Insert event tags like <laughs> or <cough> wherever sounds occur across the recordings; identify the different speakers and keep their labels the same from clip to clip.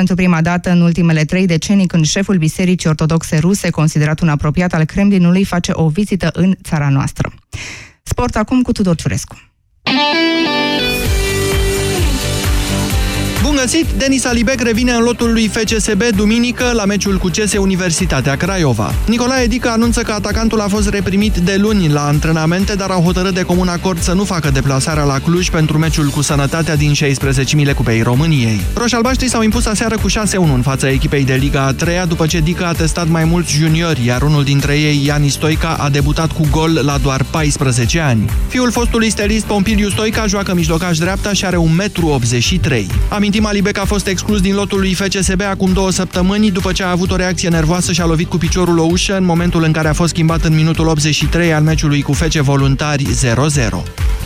Speaker 1: Pentru prima dată în ultimele trei decenii, când șeful Bisericii Ortodoxe Ruse, considerat un apropiat al Kremlinului, face o vizită în țara noastră. Sport acum cu Tudor Ciurescu.
Speaker 2: Bun găsit! Denis Alibec revine în lotul lui FCSB duminică la meciul cu CS Universitatea Craiova. Nicolae Dică anunță că atacantul a fost reprimit de luni la antrenamente, dar au hotărât de comun acord să nu facă deplasarea la Cluj pentru meciul cu Sănătatea din 16 Cupei României. Roșalbaștrii s-au impus aseară cu 6-1 în fața echipei de Liga a 3 după ce Dică a testat mai mulți juniori, iar unul dintre ei, Iani Stoica, a debutat cu gol la doar 14 ani. Fiul fostului stelist Pompiliu Stoica joacă mijlocaș dreapta și are 1,83 m. Amintim Alibec a fost exclus din lotul lui FCSB acum două săptămâni după ce a avut o reacție nervoasă și a lovit cu piciorul o ușă în momentul în care a fost schimbat în minutul 83 al meciului cu FC Voluntari 0-0.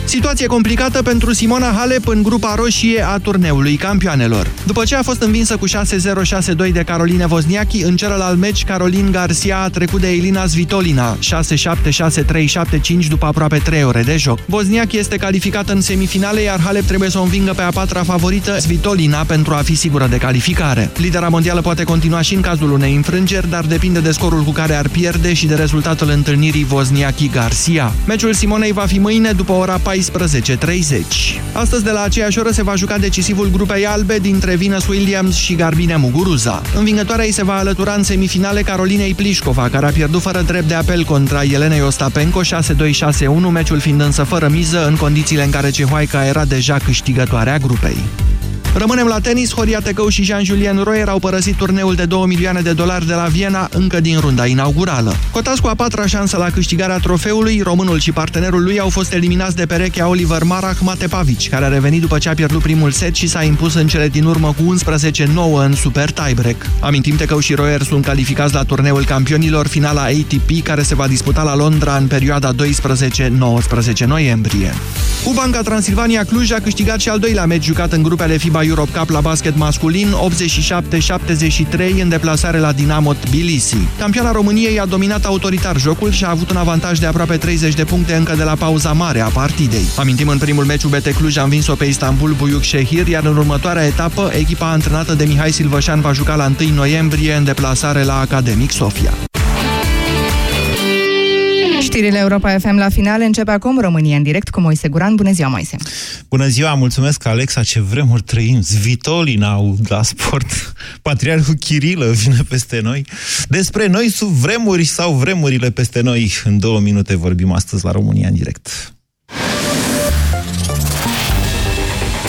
Speaker 2: Situație complicată pentru Simona Halep în grupa roșie a turneului campioanelor. După ce a fost învinsă cu 6-0-6-2 de Caroline Wozniacki, în celălalt meci Caroline Garcia a trecut de Elina Svitolina 6-7-6-3-7-5 după aproape 3 ore de joc. Wozniacki este calificată în semifinale, iar Halep trebuie să o învingă pe a patra favorită Svitolina pentru a fi sigură de calificare. Lidera mondială poate continua și în cazul unei înfrângeri, dar depinde de scorul cu care ar pierde și de rezultatul întâlnirii Wozniacki-Garcia. Meciul Simonei va fi mâine după ora 14.30. Astăzi, de la aceeași oră, se va juca decisivul grupei albe dintre Venus Williams și Garbine Muguruza. Învingătoarea ei se va alătura în semifinale Carolinei Plișcova, care a pierdut fără drept de apel contra Elenei Ostapenko 6-2-6-1, meciul fiind însă fără miză în condițiile în care Cehoaica era deja câștigătoarea grupei. Rămânem la tenis. Horia Tecău și Jean-Julien Royer au părăsit turneul de 2 milioane de dolari de la Viena încă din runda inaugurală. Cotați cu a patra șansă la câștigarea trofeului, românul și partenerul lui au fost eliminați de perechea Oliver Marach Matepavici, care a revenit după ce a pierdut primul set și s-a impus în cele din urmă cu 11-9 în super tiebreak. Amintim Tecău și Royer sunt calificați la turneul campionilor finala ATP, care se va disputa la Londra în perioada 12-19 noiembrie. Cu Banca Transilvania Cluj a câștigat și al doilea meci jucat în grupele FIBA Europe Cup la basket masculin 87-73 în deplasare la Dinamo Tbilisi. Campioana României a dominat autoritar jocul și a avut un avantaj de aproape 30 de puncte încă de la pauza mare a partidei. Amintim în primul meci UBT Cluj a învins-o pe Istanbul Buiuc Shehir, iar în următoarea etapă echipa antrenată de Mihai Silvășan va juca la 1 noiembrie în deplasare la Academic Sofia.
Speaker 1: Știrile Europa FM la final începe acum România în direct cu Moise Guran. Bună ziua, Moise!
Speaker 3: Bună ziua, mulțumesc, Alexa, ce vremuri trăim. Zvitolina la sport. Patriarhul Chirilă vine peste noi. Despre noi sub vremuri sau vremurile peste noi. În două minute vorbim astăzi la România în direct.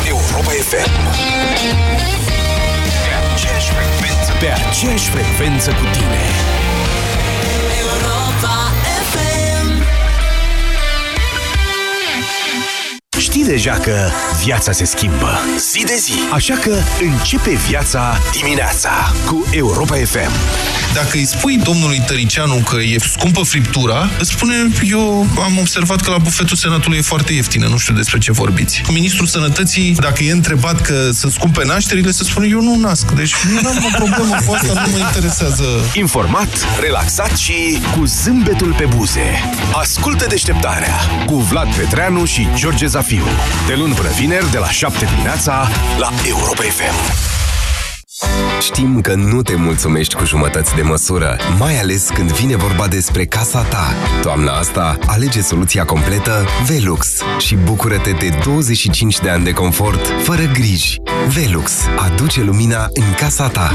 Speaker 4: Europa FM Pe aceeași frecvență Pe aceeași frecvență cu tine Știi deja că viața se schimbă zi de zi. Așa că începe viața dimineața cu Europa FM.
Speaker 5: Dacă îi spui domnului Tăricianu că e scumpă friptura, îți spune, eu am observat că la bufetul Senatului e foarte ieftină, nu știu despre ce vorbiți. Ministrul Sănătății, dacă e întrebat că sunt scumpe nașterile, să spune, eu nu nasc. Deci nu am o problemă cu asta, nu mă interesează.
Speaker 4: Informat, relaxat și cu zâmbetul pe buze. Ascultă deșteptarea cu Vlad Petreanu și George Zafiu. De luni până vineri, de la 7 dimineața, la Europa FM.
Speaker 6: Știm că nu te mulțumești cu jumătăți de măsură, mai ales când vine vorba despre casa ta. Toamna asta, alege soluția completă Velux și bucură-te de 25 de ani de confort, fără griji. Velux aduce lumina în casa ta.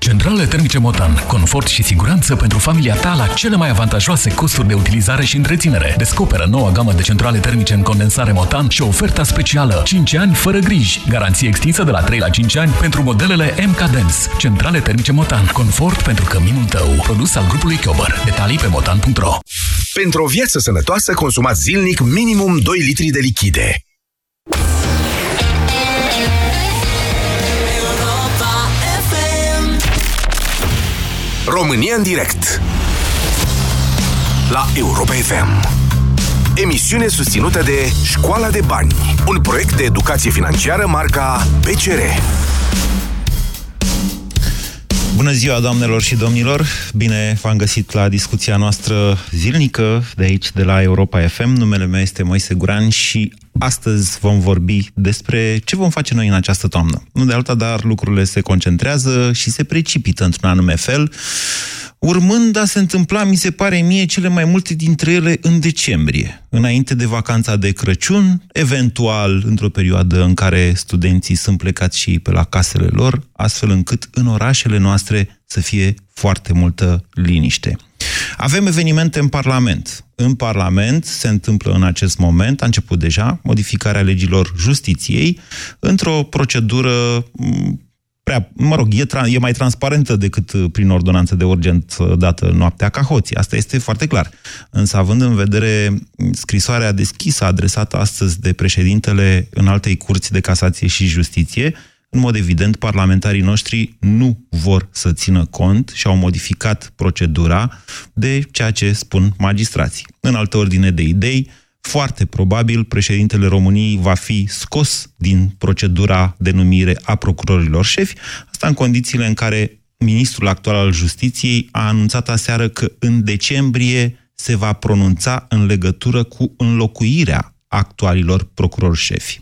Speaker 7: Centrale termice Motan. Confort și siguranță pentru familia ta la cele mai avantajoase costuri de utilizare și întreținere. Descoperă noua gamă de centrale termice în condensare Motan și oferta specială 5 ani fără griji. Garanție extinsă de la 3 la 5 ani pentru modelele MK Dance. Centrale termice Motan. Confort pentru căminul tău. Produs al grupului Chiober. Detalii pe motan.ro
Speaker 4: Pentru o viață sănătoasă, consumați zilnic minimum 2 litri de lichide. România în direct La Europa FM Emisiune susținută de Școala de Bani Un proiect de educație financiară marca PCR
Speaker 3: Bună ziua, doamnelor și domnilor! Bine v-am găsit la discuția noastră zilnică de aici, de la Europa FM. Numele meu este Moise Guran și astăzi vom vorbi despre ce vom face noi în această toamnă. Nu de alta, dar lucrurile se concentrează și se precipită într-un anume fel, urmând a se întâmpla, mi se pare mie, cele mai multe dintre ele în decembrie, înainte de vacanța de Crăciun, eventual într-o perioadă în care studenții sunt plecați și pe la casele lor, astfel încât în orașele noastre să fie foarte multă liniște. Avem evenimente în Parlament. În Parlament se întâmplă în acest moment, a început deja, modificarea legilor justiției într-o procedură prea, mă rog, e, tra- e mai transparentă decât uh, prin ordonanță de urgență dată noaptea ca hoții. Asta este foarte clar. Însă, având în vedere scrisoarea deschisă adresată astăzi de președintele în altei curți de casație și justiție, în mod evident, parlamentarii noștri nu vor să țină cont și au modificat procedura de ceea ce spun magistrații. În altă ordine de idei, foarte probabil președintele României va fi scos din procedura de numire a procurorilor șefi, asta în condițiile în care ministrul actual al justiției a anunțat aseară că în decembrie se va pronunța în legătură cu înlocuirea actualilor procurori șefi.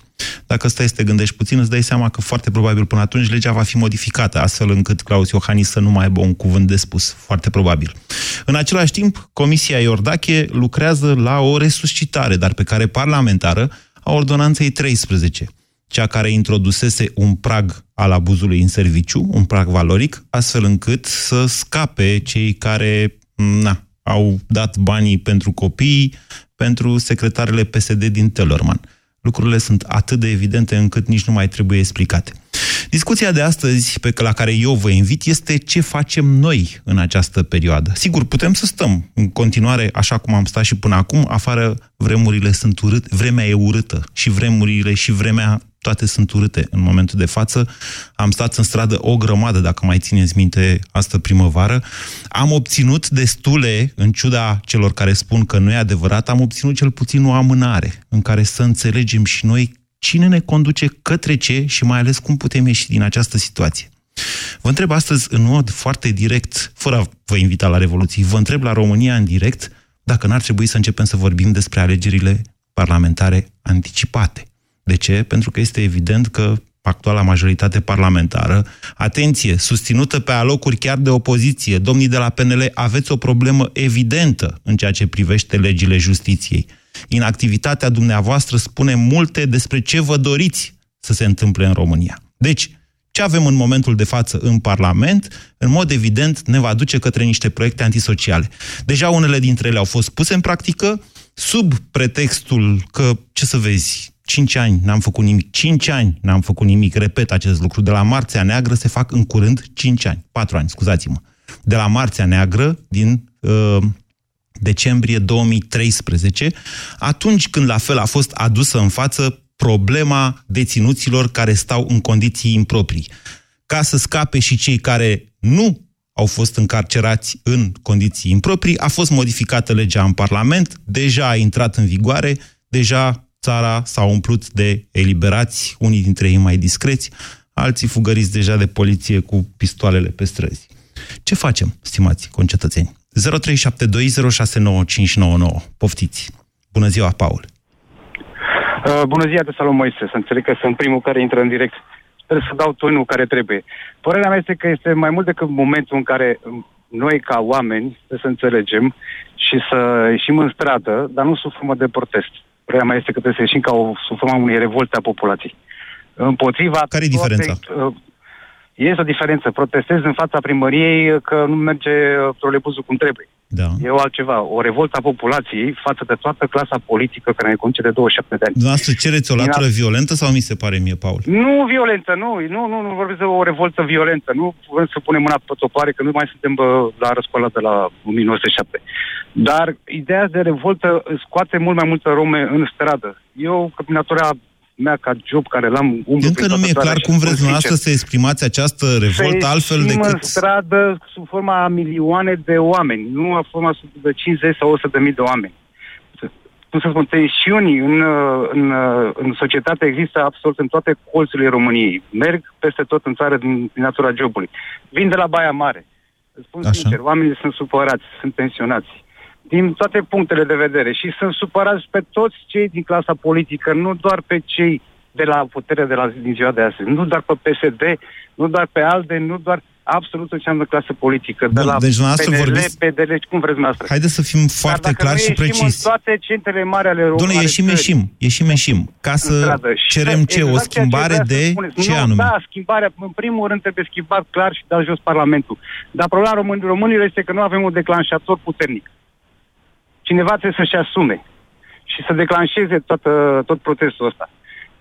Speaker 3: Dacă stai să te gândești puțin, îți dai seama că foarte probabil până atunci legea va fi modificată, astfel încât Claus Iohannis să nu mai aibă un cuvânt de spus. Foarte probabil. În același timp, Comisia Iordache lucrează la o resuscitare, dar pe care parlamentară, a ordonanței 13, cea care introdusese un prag al abuzului în serviciu, un prag valoric, astfel încât să scape cei care na, au dat banii pentru copii, pentru secretarele PSD din Tellerman. Lucrurile sunt atât de evidente încât nici nu mai trebuie explicate. Discuția de astăzi, pe la care eu vă invit, este ce facem noi în această perioadă. Sigur, putem să stăm în continuare așa cum am stat și până acum, afară vremurile sunt urâte, vremea e urâtă și vremurile și vremea toate sunt urâte în momentul de față. Am stat în stradă o grămadă, dacă mai țineți minte, astă primăvară. Am obținut destule, în ciuda celor care spun că nu e adevărat, am obținut cel puțin o amânare în care să înțelegem și noi cine ne conduce către ce și mai ales cum putem ieși din această situație. Vă întreb astăzi în mod foarte direct, fără a vă invita la revoluții, vă întreb la România în direct dacă n-ar trebui să începem să vorbim despre alegerile parlamentare anticipate. De ce? Pentru că este evident că actuala majoritate parlamentară, atenție, susținută pe alocuri chiar de opoziție, domnii de la PNL, aveți o problemă evidentă în ceea ce privește legile justiției. Inactivitatea dumneavoastră spune multe despre ce vă doriți să se întâmple în România. Deci, ce avem în momentul de față în Parlament, în mod evident, ne va duce către niște proiecte antisociale. Deja unele dintre ele au fost puse în practică, sub pretextul că, ce să vezi, 5 ani n-am făcut nimic. 5 ani n-am făcut nimic. Repet acest lucru. De la Marțea Neagră se fac în curând 5 ani. 4 ani, scuzați-mă. De la Marțea Neagră, din uh, decembrie 2013, atunci când la fel a fost adusă în față problema deținuților care stau în condiții improprii. Ca să scape și cei care nu au fost încarcerați în condiții improprii, a fost modificată legea în Parlament, deja a intrat în vigoare, deja țara s-a umplut de eliberați, unii dintre ei mai discreți, alții fugăriți deja de poliție cu pistoalele pe străzi. Ce facem, stimați concetățeni? 0372069599. Poftiți! Bună ziua, Paul!
Speaker 8: Uh, bună ziua, de salut Moise. Să înțeleg că sunt primul care intră în direct. Trebuie să dau tonul care trebuie. Părerea mea este că este mai mult decât momentul în care noi, ca oameni, trebuie să înțelegem și să ieșim în stradă, dar nu sub formă de protest. Părerea mea este că trebuie să ieșim ca o sub forma unei revolte a populației. Împotriva...
Speaker 3: Care e diferența?
Speaker 8: Uh, este o diferență. Protestez în fața primăriei că nu merge trolebuzul cum trebuie.
Speaker 3: Da.
Speaker 8: E o altceva. O revoltă a populației față de toată clasa politică care ne conduce de 27 de ani.
Speaker 3: Dumneavoastră cereți o latură
Speaker 8: Din
Speaker 3: violentă sau mi se pare mie, Paul?
Speaker 8: Nu violentă, nu, nu, nu, nu vorbesc de o revoltă violentă. Nu vrem să punem mâna pe topoare, că nu mai suntem bă, la răscoala de la 1907. Dar ideea de revoltă scoate mult mai multă rome în stradă. Eu, ca prin natura mea ca job care l-am umblu
Speaker 3: Încă nu mi-e clar cum vreți dumneavoastră să exprimați această revoltă altfel
Speaker 8: ieșim
Speaker 3: decât...
Speaker 8: în stradă sub forma a milioane de oameni, nu a forma sub de 50 sau 100 de mii de oameni. Cum să spun, tensiunii în, uh, în, uh, în societate există absolut în toate colțurile României. Merg peste tot în țară din, din natura jobului. Vin de la Baia Mare. Îți spun
Speaker 3: Așa.
Speaker 8: sincer, oamenii sunt supărați, sunt tensionați din toate punctele de vedere și sunt supărați pe toți cei din clasa politică, nu doar pe cei de la putere de la, din ziua de astăzi, nu doar pe PSD, nu doar pe ALDE, nu doar absolut ce înseamnă clasă politică, de
Speaker 3: Bun,
Speaker 8: la
Speaker 3: deci dumneavoastră
Speaker 8: PNL,
Speaker 3: vorbiți-
Speaker 8: PDL, cum vreți dumneavoastră.
Speaker 3: Haideți să fim foarte
Speaker 8: Dar dacă
Speaker 3: clari
Speaker 8: noi
Speaker 3: și
Speaker 8: ieșim
Speaker 3: precis.
Speaker 8: în toate centrele mari ale României.
Speaker 3: Doamne, ieșim, ieșim, ieșim, ieșim. Ca să
Speaker 8: stradă. Și
Speaker 3: cerem ce?
Speaker 8: exact
Speaker 3: O
Speaker 8: ceea ce
Speaker 3: schimbare
Speaker 8: vreau să
Speaker 3: de
Speaker 8: spuneți.
Speaker 3: ce
Speaker 8: nu,
Speaker 3: anume?
Speaker 8: Da, schimbarea, în primul rând trebuie schimbat clar și dat jos Parlamentul. Dar problema român, românilor este că nu avem un declanșator puternic. Cineva trebuie să-și asume și să declanșeze toată, tot protestul ăsta.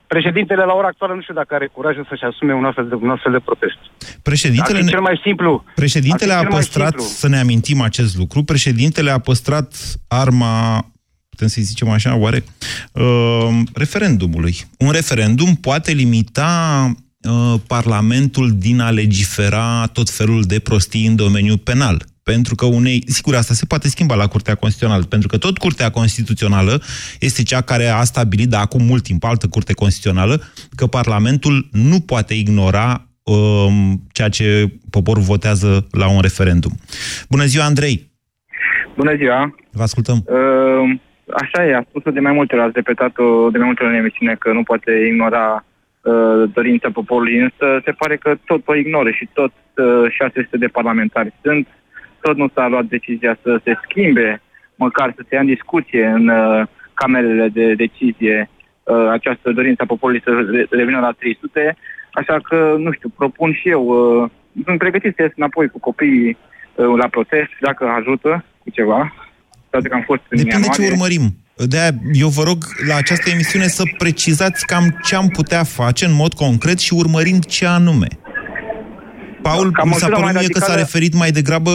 Speaker 8: Președintele la ora actuală nu știu dacă are curajul să-și asume un astfel de, un astfel de protest.
Speaker 3: Președintele,
Speaker 8: Ar fi
Speaker 3: ne-
Speaker 8: cel mai simplu.
Speaker 3: președintele
Speaker 8: Ar
Speaker 3: a
Speaker 8: fi cel mai
Speaker 3: păstrat,
Speaker 8: simplu.
Speaker 3: să ne amintim acest lucru, președintele a păstrat arma, putem să-i zicem așa, oare, uh, referendumului. Un referendum poate limita uh, Parlamentul din a legifera tot felul de prostii în domeniul penal. Pentru că unei, sigur, asta se poate schimba la Curtea Constituțională, pentru că tot Curtea Constituțională este cea care a stabilit, de acum mult timp, altă Curte Constituțională, că Parlamentul nu poate ignora um, ceea ce poporul votează la un referendum. Bună ziua, Andrei!
Speaker 9: Bună ziua!
Speaker 3: Vă ascultăm.
Speaker 9: Uh, așa e, a spus-o de mai multe ori, ați repetat-o de mai multe ori în emisiune că nu poate ignora uh, dorința poporului, însă se pare că tot o ignoră și tot uh, 600 de parlamentari sunt, tot nu s-a luat decizia să se schimbe, măcar să se ia în discuție în uh, camerele de decizie uh, această dorință a poporului să re- revină la 300, așa că, nu știu, propun și eu, uh, sunt pregătit să ies înapoi cu copiii uh, la protest, dacă ajută cu ceva, toate că am fost în
Speaker 3: Depinde ce
Speaker 9: ianuarie.
Speaker 3: urmărim. De-aia eu vă rog la această emisiune să precizați cam ce am putea face în mod concret și urmărind ce anume. Paul,
Speaker 9: Ca
Speaker 3: mi s-a
Speaker 9: măsură
Speaker 3: părut
Speaker 9: mai
Speaker 3: mie că s-a
Speaker 9: radicală-
Speaker 3: referit mai degrabă,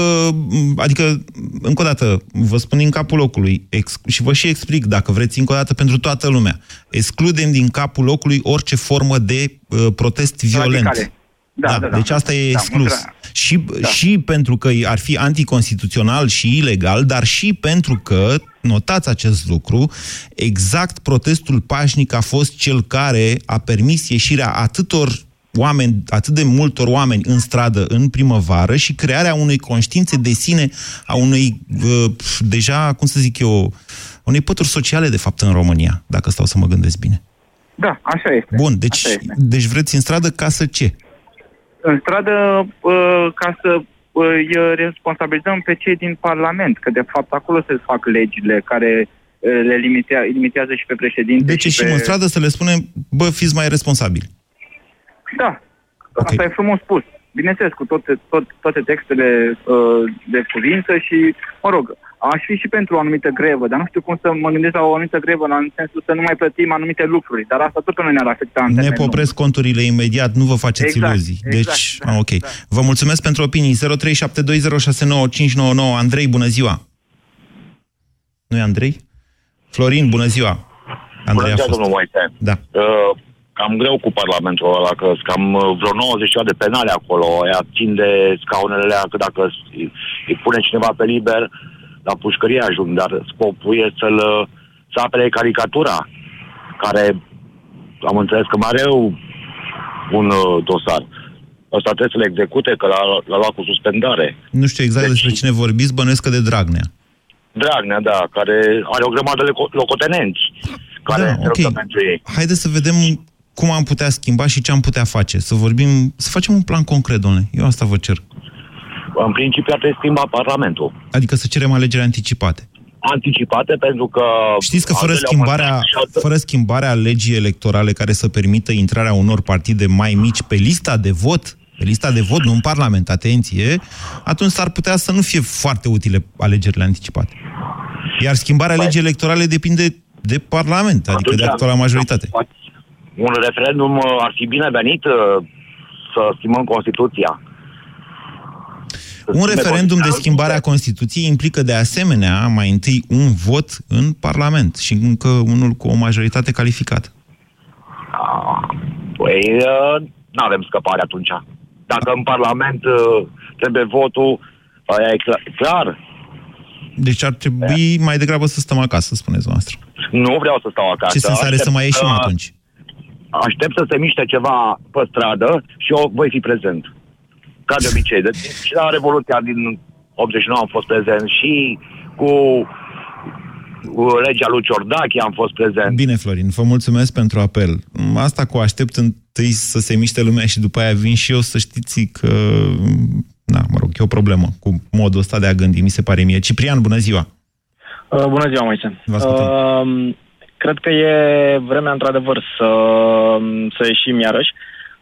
Speaker 3: m, adică, încă o dată, vă spun din capul locului ex, și vă și explic, dacă vreți, încă o dată, pentru toată lumea. Excludem din capul locului orice formă de uh, protest violent.
Speaker 9: Radicale. Da, da, da.
Speaker 3: Deci asta e
Speaker 9: Da,
Speaker 3: exclus.
Speaker 9: măsura-
Speaker 3: Și, da. și pentru că ar fi anticonstituțional și ilegal, dar și pentru că, notați acest lucru, exact protestul pașnic a fost cel care a permis ieșirea atâtor oameni, atât de multor oameni în stradă în primăvară și crearea unei conștiințe de sine, a unei, uh, deja, cum să zic eu, unei pături sociale, de fapt, în România, dacă stau să mă gândesc bine.
Speaker 9: Da, așa este.
Speaker 3: Bun, deci,
Speaker 9: Așa este.
Speaker 3: deci vreți în stradă ca să ce?
Speaker 9: În stradă, uh, ca să uh, îi responsabilizăm pe cei din Parlament, că de fapt acolo se fac legile care uh, le limitează, limitează și pe președinte.
Speaker 3: Deci ieșim
Speaker 9: pe...
Speaker 3: în stradă să le spunem, bă, fiți mai responsabili.
Speaker 9: Da, okay. asta e frumos spus. Bineînțeles, cu toate, tot, toate textele uh, de cuvință și, mă rog, aș fi și pentru o anumită grevă, dar nu știu cum să mă gândesc la o anumită grevă, în sensul să nu mai plătim anumite lucruri, dar asta tot pe noi ne-ar afecta în
Speaker 3: Ne
Speaker 9: termen lung.
Speaker 3: popresc conturile imediat, nu vă faceți
Speaker 9: Exact,
Speaker 3: iluzii.
Speaker 9: exact,
Speaker 3: Deci,
Speaker 9: da,
Speaker 3: ah, ok. Vă mulțumesc pentru opinii. 0372069599. Andrei, bună ziua. nu e Andrei? Florin, bună ziua. Andrei a
Speaker 10: Bună ziua,
Speaker 3: fost.
Speaker 10: domnul Moise.
Speaker 3: Da.
Speaker 10: Uh, cam greu cu Parlamentul ăla, că sunt cam uh, vreo 90 de penale acolo, ea țin de scaunele alea, că dacă îi, îi pune cineva pe liber, la pușcărie ajung, dar scopul e să-l, uh, să apere caricatura, care am înțeles că mai are un uh, dosar. Ăsta trebuie să le execute, că l-a, l-a luat cu suspendare.
Speaker 3: Nu știu exact
Speaker 10: Deci-
Speaker 3: despre cine vorbiți, bănuiesc că de Dragnea.
Speaker 10: Dragnea, da, care are o grămadă de loco- locotenenți, care
Speaker 3: Da,
Speaker 10: se
Speaker 3: ok.
Speaker 10: luptă pentru ei.
Speaker 3: Haideți să vedem cum am putea schimba și ce am putea face. Să vorbim, să facem un plan concret, domnule. Eu asta vă cer.
Speaker 10: În principiu ar trebui schimba Parlamentul.
Speaker 3: Adică să cerem alegeri anticipate.
Speaker 10: Anticipate pentru că...
Speaker 3: Știți că fără
Speaker 10: altele au
Speaker 3: schimbarea,
Speaker 10: măsuri și altă-
Speaker 3: fără schimbarea legii electorale care să permită intrarea unor partide mai mici pe lista de vot, pe lista de vot, nu în Parlament, atenție, atunci s-ar putea să nu fie foarte utile alegerile anticipate. Iar schimbarea legii electorale depinde de Parlament, adică de
Speaker 10: Atunci,
Speaker 3: actuala majoritate.
Speaker 10: Un referendum uh, ar fi binevenit uh, să schimbăm Constituția.
Speaker 3: Un referendum de schimbare a Constituției implică de asemenea mai întâi un vot în Parlament și încă unul cu o majoritate calificată.
Speaker 10: Păi, nu avem scăpare atunci. Dacă în Parlament uh, trebuie votul, aia e clar. clar.
Speaker 3: Deci ar trebui mai degrabă să stăm acasă, spuneți noastră.
Speaker 10: Nu vreau să stau acasă.
Speaker 3: Ce sens are
Speaker 10: Aștept
Speaker 3: să mai ieșim
Speaker 10: să-
Speaker 3: atunci?
Speaker 10: Aștept să se miște ceva pe stradă și eu voi fi prezent. Ca de obicei. Deci, și la Revoluția din 89 am fost prezent și cu, cu legea lui Ciordache am fost prezent.
Speaker 3: Bine, Florin, vă mulțumesc pentru apel. Asta cu aștept întâi să se miște lumea și după aia vin și eu să știți că... Na, mă rog, e o problemă cu modul ăsta de a gândi, mi se pare mie. Ciprian, bună ziua!
Speaker 11: Uh, bună ziua, Moise.
Speaker 3: Vă ascultăm.
Speaker 11: Uh, cred că e vremea, într-adevăr, să, să ieșim iarăși.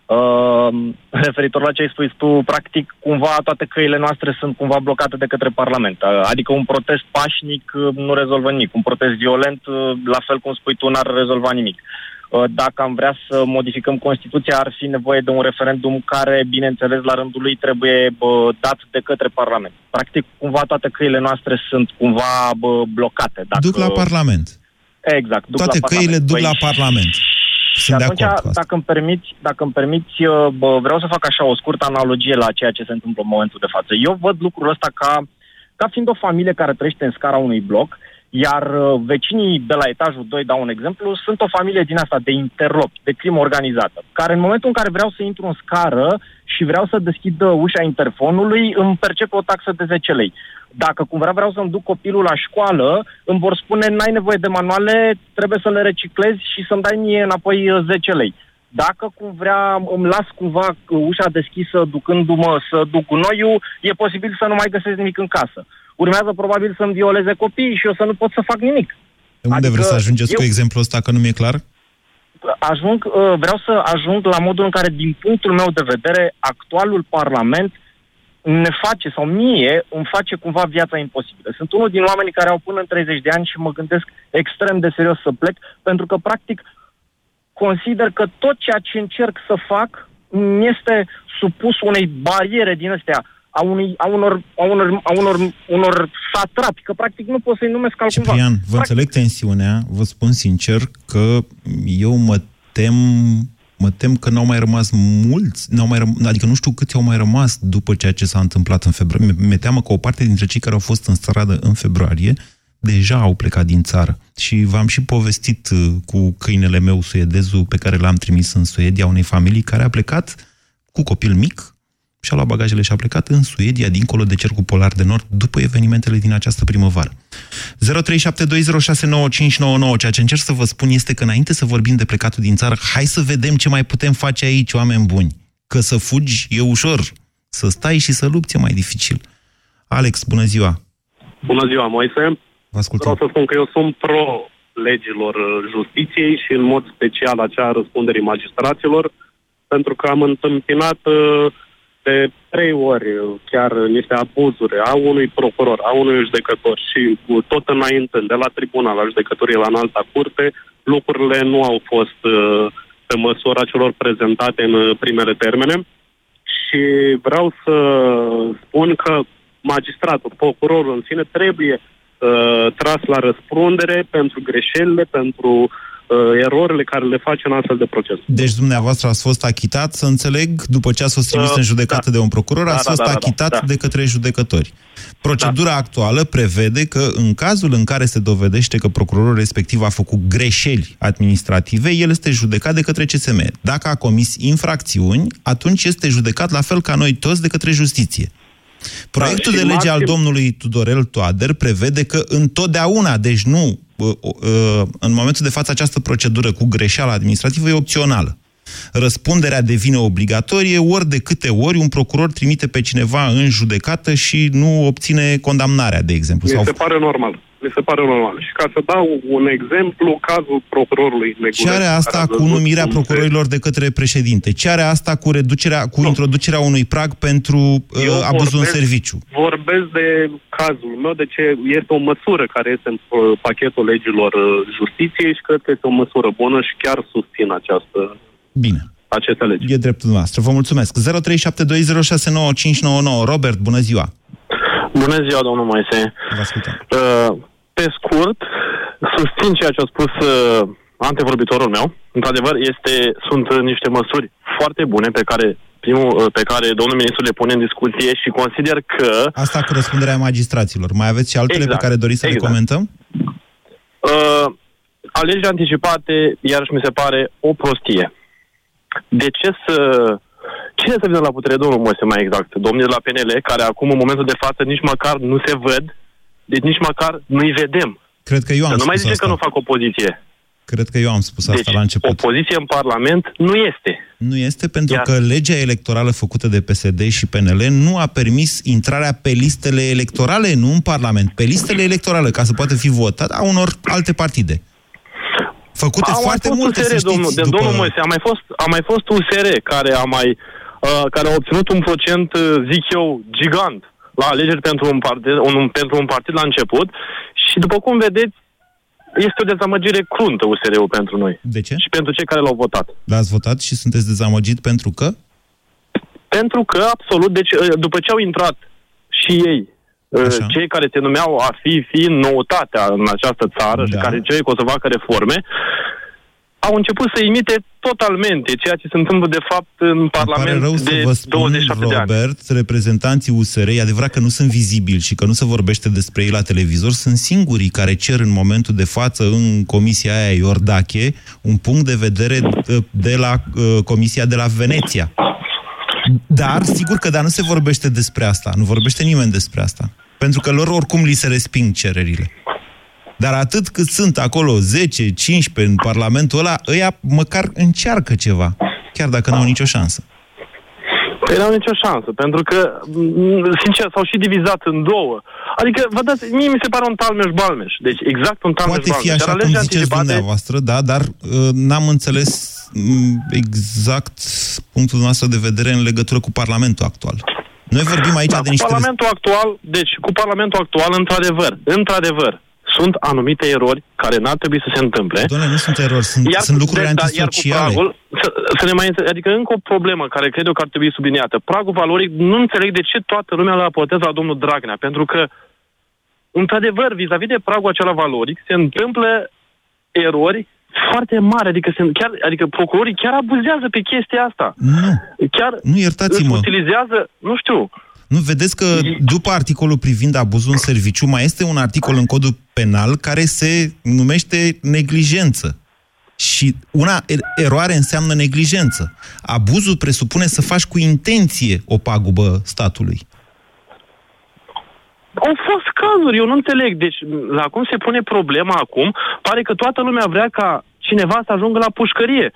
Speaker 11: Uh, referitor la ce ai spus tu, practic, cumva toate căile noastre sunt cumva blocate de către Parlament. Uh, adică un protest pașnic uh, nu rezolvă nimic. Un protest violent, uh, la fel cum spui tu, n-ar rezolva nimic. Uh, Dacă am vrea să modificăm Constituția, ar fi nevoie de un referendum care, bineînțeles, la rândul lui trebuie bă, dat de către Parlament. Practic, cumva toate căile noastre sunt cumva bă, blocate. Dacă...
Speaker 3: Duc la Parlament.
Speaker 11: Exact, duc
Speaker 3: Toate
Speaker 11: la
Speaker 3: căile
Speaker 11: Parlament.
Speaker 3: duc
Speaker 11: Păi,
Speaker 3: la Parlament.
Speaker 11: și
Speaker 3: Sunt de
Speaker 11: atunci,
Speaker 3: acord cu asta.
Speaker 11: dacă îmi permiți, dacă îmi permiți uh, bă, vreau să fac așa o scurtă analogie la ceea ce se întâmplă în momentul de față. Eu văd lucrul ăsta ca, ca fiind o familie care trăiește în scara unui bloc, iar uh, vecinii de la etajul 2, dau un exemplu, sunt o familie din asta de interlopi, de crimă organizată, care în momentul în care vreau să intru în scară și vreau să deschid uh, ușa interfonului, îmi percep o taxă de 10 lei. Dacă cumva vreau să-mi duc copilul la școală, îmi vor spune n-ai nevoie de manuale, trebuie să le reciclezi și să-mi dai mie înapoi uh, 10 lei. Dacă cum vrea, îmi las cumva uh, ușa deschisă ducându-mă să duc gunoiul, e posibil să nu mai găsesc nimic în casă. Urmează probabil să-mi violeze copiii și eu să nu pot să fac nimic.
Speaker 3: De unde
Speaker 11: Adică
Speaker 3: vreți să ajungeți cu
Speaker 11: eu-
Speaker 3: exemplul ăsta, că nu mi-e clar?
Speaker 11: ajung, uh, vreau să ajung la modul în care, din punctul meu de vedere, actualul Parlament ne face, sau mie, îmi face cumva viața imposibilă. Sunt unul din oamenii care au până în 30 de ani și mă gândesc extrem de serios să plec, pentru că, practic, consider că tot ceea ce încerc să fac mi este supus unei bariere din astea, a, unui, a, unor, a, unor, a unor, unor satrapi, că practic nu pot să-i numesc altcumva.
Speaker 3: Ciprian, vă înțeleg tensiunea, vă spun sincer că eu mă tem, mă tem că n-au mai rămas mulți, n-au mai răm- adică nu știu câți au mai rămas după ceea ce s-a întâmplat în februarie. Mi-e teamă că o parte dintre cei care au fost în stradă în februarie deja au plecat din țară. Și v-am și povestit uh, cu câinele meu suedezul pe care l-am trimis în Suedia unei familii care a plecat cu copil mic și-a luat bagajele și a plecat în Suedia, dincolo de cercul polar de nord, după evenimentele din această primăvară. 0372069599. Ceea ce încerc să vă spun este că înainte să vorbim de plecatul din țară, hai să vedem ce mai putem face aici, oameni buni. Că să fugi e ușor, să stai și să lupți e mai dificil. Alex, bună ziua!
Speaker 12: Bună ziua, Moise.
Speaker 3: Vă ascultăm.
Speaker 12: Vreau să spun că eu sunt pro legilor uh, justiției și în mod special acea a răspunderii magistraților, pentru că am întâmpinat uh, de trei ori uh, chiar niște abuzuri a unui procuror, a unui judecător și cu tot înainte, de la tribunal, la judecătorie, la înalta curte, lucrurile nu au fost uh, pe măsura celor prezentate în uh, primele termene. Și vreau să spun că magistratul, procurorul în sine trebuie uh, tras la răspundere pentru greșelile, pentru uh, erorile care le face în astfel de proces.
Speaker 3: Deci dumneavoastră ați fost achitat, să înțeleg, după ce ați fost trimis
Speaker 12: Uh,
Speaker 3: în judecată
Speaker 12: da.
Speaker 3: de un procuror,
Speaker 12: Da,
Speaker 3: ați
Speaker 12: da,
Speaker 3: fost
Speaker 12: da, da,
Speaker 3: achitat
Speaker 12: da.
Speaker 3: de către judecători. Procedura actuală prevede că în cazul în care se dovedește că procurorul respectiv a făcut greșeli administrative, el este judecat de către CSM. Dacă a comis infracțiuni, atunci este judecat la fel ca noi toți de către justiție. Proiectul
Speaker 12: Da,
Speaker 3: de
Speaker 12: și
Speaker 3: lege al
Speaker 12: maxim-
Speaker 3: domnului Tudorel Toader prevede că întotdeauna, deci nu, uh, uh, în momentul de față această procedură cu greșeală administrativă e opțională. Răspunderea devine obligatorie ori de câte ori un procuror trimite pe cineva în judecată și nu obține condamnarea, de exemplu.
Speaker 12: Mi
Speaker 3: Sau
Speaker 12: se pare normal. Mi se pare normal. Și ca să dau un exemplu, cazul procurorului Negulescu.
Speaker 3: ce are asta
Speaker 12: care a
Speaker 3: cu
Speaker 12: văzut
Speaker 3: numirea
Speaker 12: cum se-
Speaker 3: procurorilor de către președinte? Ce are asta cu reducerea, cu introducerea unui prag pentru uh,
Speaker 12: Eu
Speaker 3: abuzul în
Speaker 12: vorbesc-
Speaker 3: serviciu?
Speaker 12: Vorbesc de cazul meu, de ce este o măsură care este în uh, pachetul legilor uh, justiției și cred că este o măsură bună și chiar susțin această,
Speaker 3: Bine.
Speaker 12: aceste legi.
Speaker 3: E dreptul noastră. Vă mulțumesc. 0372069599. Robert, bună ziua.
Speaker 13: Bună ziua, domnul Moise.
Speaker 3: Vă ascultăm.
Speaker 13: Uh, pe scurt, susțin ceea ce a spus uh, antevorbitorul meu. Într-adevăr, este, sunt uh, niște măsuri foarte bune pe care primul, uh, pe care domnul ministru le pune în discuție și consider că
Speaker 3: Asta cu răspunderea magistraților. Mai aveți și altele
Speaker 13: Exact,
Speaker 3: pe care doriți să
Speaker 13: exact.
Speaker 3: le comentăm?
Speaker 13: uh, alegeri anticipate, iarăși mi se pare o prostie. De ce să... Cine să vină la putere, domnul Moise, mai exact? Domnii de la PNL, care acum, în momentul de față, nici măcar nu se văd, deci nici măcar nu-i vedem.
Speaker 3: Cred că eu am
Speaker 13: Să nu mai
Speaker 3: spus
Speaker 13: zice
Speaker 3: asta.
Speaker 13: că nu fac opoziție.
Speaker 3: Cred că eu am spus asta
Speaker 13: Deci,
Speaker 3: la început.
Speaker 13: opoziție în Parlament nu este.
Speaker 3: Nu este pentru
Speaker 13: Iar-
Speaker 3: că legea electorală făcută de PSD și PNL nu a permis intrarea pe listele electorale, nu în Parlament, pe listele electorale, ca să poată fi votat a unor alte partide. Făcute
Speaker 13: Au
Speaker 3: foarte
Speaker 13: mai fost
Speaker 3: multe,
Speaker 13: USR,
Speaker 3: să știți,
Speaker 13: domnul, de
Speaker 3: după...
Speaker 13: domnul Moise, a mai fost, a mai fost USR care a mai uh, care a obținut un procent, uh, zic eu, gigant la alegeri pentru un partid, un, pentru un partid la început și după cum vedeți, este o dezamăgire cruntă USR-ul pentru noi.
Speaker 3: De ce?
Speaker 13: Și pentru cei care l-au votat.
Speaker 3: L-ați votat și sunteți dezamăgit pentru că?
Speaker 13: Pentru că, absolut, deci uh, după ce au intrat și ei, uh, cei care se numeau a fi fiind noutatea în această țară da. și care cei că o să facă reforme, au început să imite totalmente ceea ce se întâmplă de fapt în
Speaker 3: Pare
Speaker 13: Parlament
Speaker 3: rău să
Speaker 13: de
Speaker 3: vă spun,
Speaker 13: 27 de ani.
Speaker 3: Robert, reprezentanții USR, e adevărat că nu sunt vizibili și că nu se vorbește despre ei la televizor, sunt singurii care cer în momentul de față în comisia aia Iordache un punct de vedere de, de la uh, comisia de la Veneția. Dar, sigur că dar nu se vorbește despre asta, nu vorbește nimeni despre asta. Pentru că lor oricum li se resping cererile. Dar atât cât sunt acolo 10, 15 în Parlamentul ăla, ăia măcar încearcă ceva, chiar dacă nu au nicio șansă.
Speaker 13: Păi n-au nicio șansă, pentru că, m, sincer, s-au și divizat în două. Adică, vă dați, mie mi se pare un talmeș-balmeș. Deci, exact un talmeș-balmeș.
Speaker 3: Poate fi
Speaker 13: Iar
Speaker 3: așa cum
Speaker 13: alegeri
Speaker 3: ziceți
Speaker 13: anticipate-
Speaker 3: dumneavoastră, da, dar uh, n-am înțeles mm, exact punctul noastră de vedere în legătură cu Parlamentul actual. Noi vorbim aici
Speaker 13: Da,
Speaker 3: de
Speaker 13: cu
Speaker 3: niște...
Speaker 13: Parlamentul actual, deci cu Parlamentul actual, într-adevăr, într-adevăr, sunt anumite erori care n-ar trebui să se întâmple.
Speaker 3: Doamne, nu sunt erori, sunt, sunt lucruri
Speaker 13: de- da, iar cu
Speaker 3: antisociale.
Speaker 13: pragul, să, să ne mai înțe- adică încă o problemă care cred eu că ar trebui subliniată. Pragul valoric, nu înțeleg de ce toată lumea îl aportează la domnul Dragnea, pentru că, într-adevăr, vis-a-vis de pragul acela valoric, se întâmplă erori foarte mari, adică, se, chiar, adică procurorii chiar abuzează pe chestia asta.
Speaker 3: Nu.
Speaker 13: Chiar
Speaker 3: Nu, iertați-mă.
Speaker 13: utilizează, nu știu,
Speaker 3: Nu, vedeți că după articolul privind abuzul în serviciu mai este un articol în codul penal care se numește neglijență. Și una er- eroare înseamnă neglijență. Abuzul presupune să faci cu intenție o pagubă statului.
Speaker 13: Au fost cazuri, eu nu înțeleg. Deci, la cum se pune problema acum, pare că toată lumea vrea ca cineva să ajungă la pușcărie.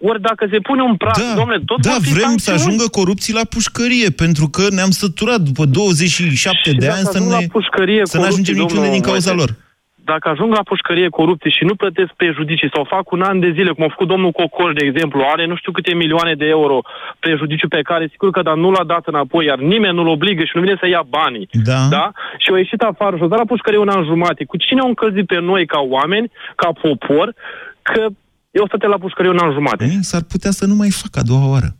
Speaker 13: Ori dacă se pune un prag, da, domnule, tot
Speaker 3: Da,
Speaker 13: vor fi
Speaker 3: vrem să
Speaker 13: sancțiuni.
Speaker 3: ajungă corupții la pușcărie, pentru că ne-am săturat după 27 de
Speaker 13: dacă
Speaker 3: ani să,
Speaker 13: ajung
Speaker 3: ne,
Speaker 13: la pușcărie
Speaker 3: să nu ajungem
Speaker 13: corupții,
Speaker 3: niciunde
Speaker 13: domnul
Speaker 3: din cauza
Speaker 13: Moise,
Speaker 3: lor.
Speaker 13: Dacă ajung la pușcărie corupție și nu plătesc prejudicii sau fac un an de zile, cum a făcut domnul Cocoș, de exemplu, are nu știu câte milioane de euro prejudiciu pe care, sigur că dar nu l-a dat înapoi, iar nimeni nu-l obligă și nu vine să ia banii.
Speaker 3: Da.
Speaker 13: da? Și au ieșit afară și au dat la pușcărie un an jumate. Cu cine au încălzit pe noi ca oameni, ca popor, că eu stătea la pușcărie un an jumate?
Speaker 3: S-ar putea să nu mai facă a doua oară.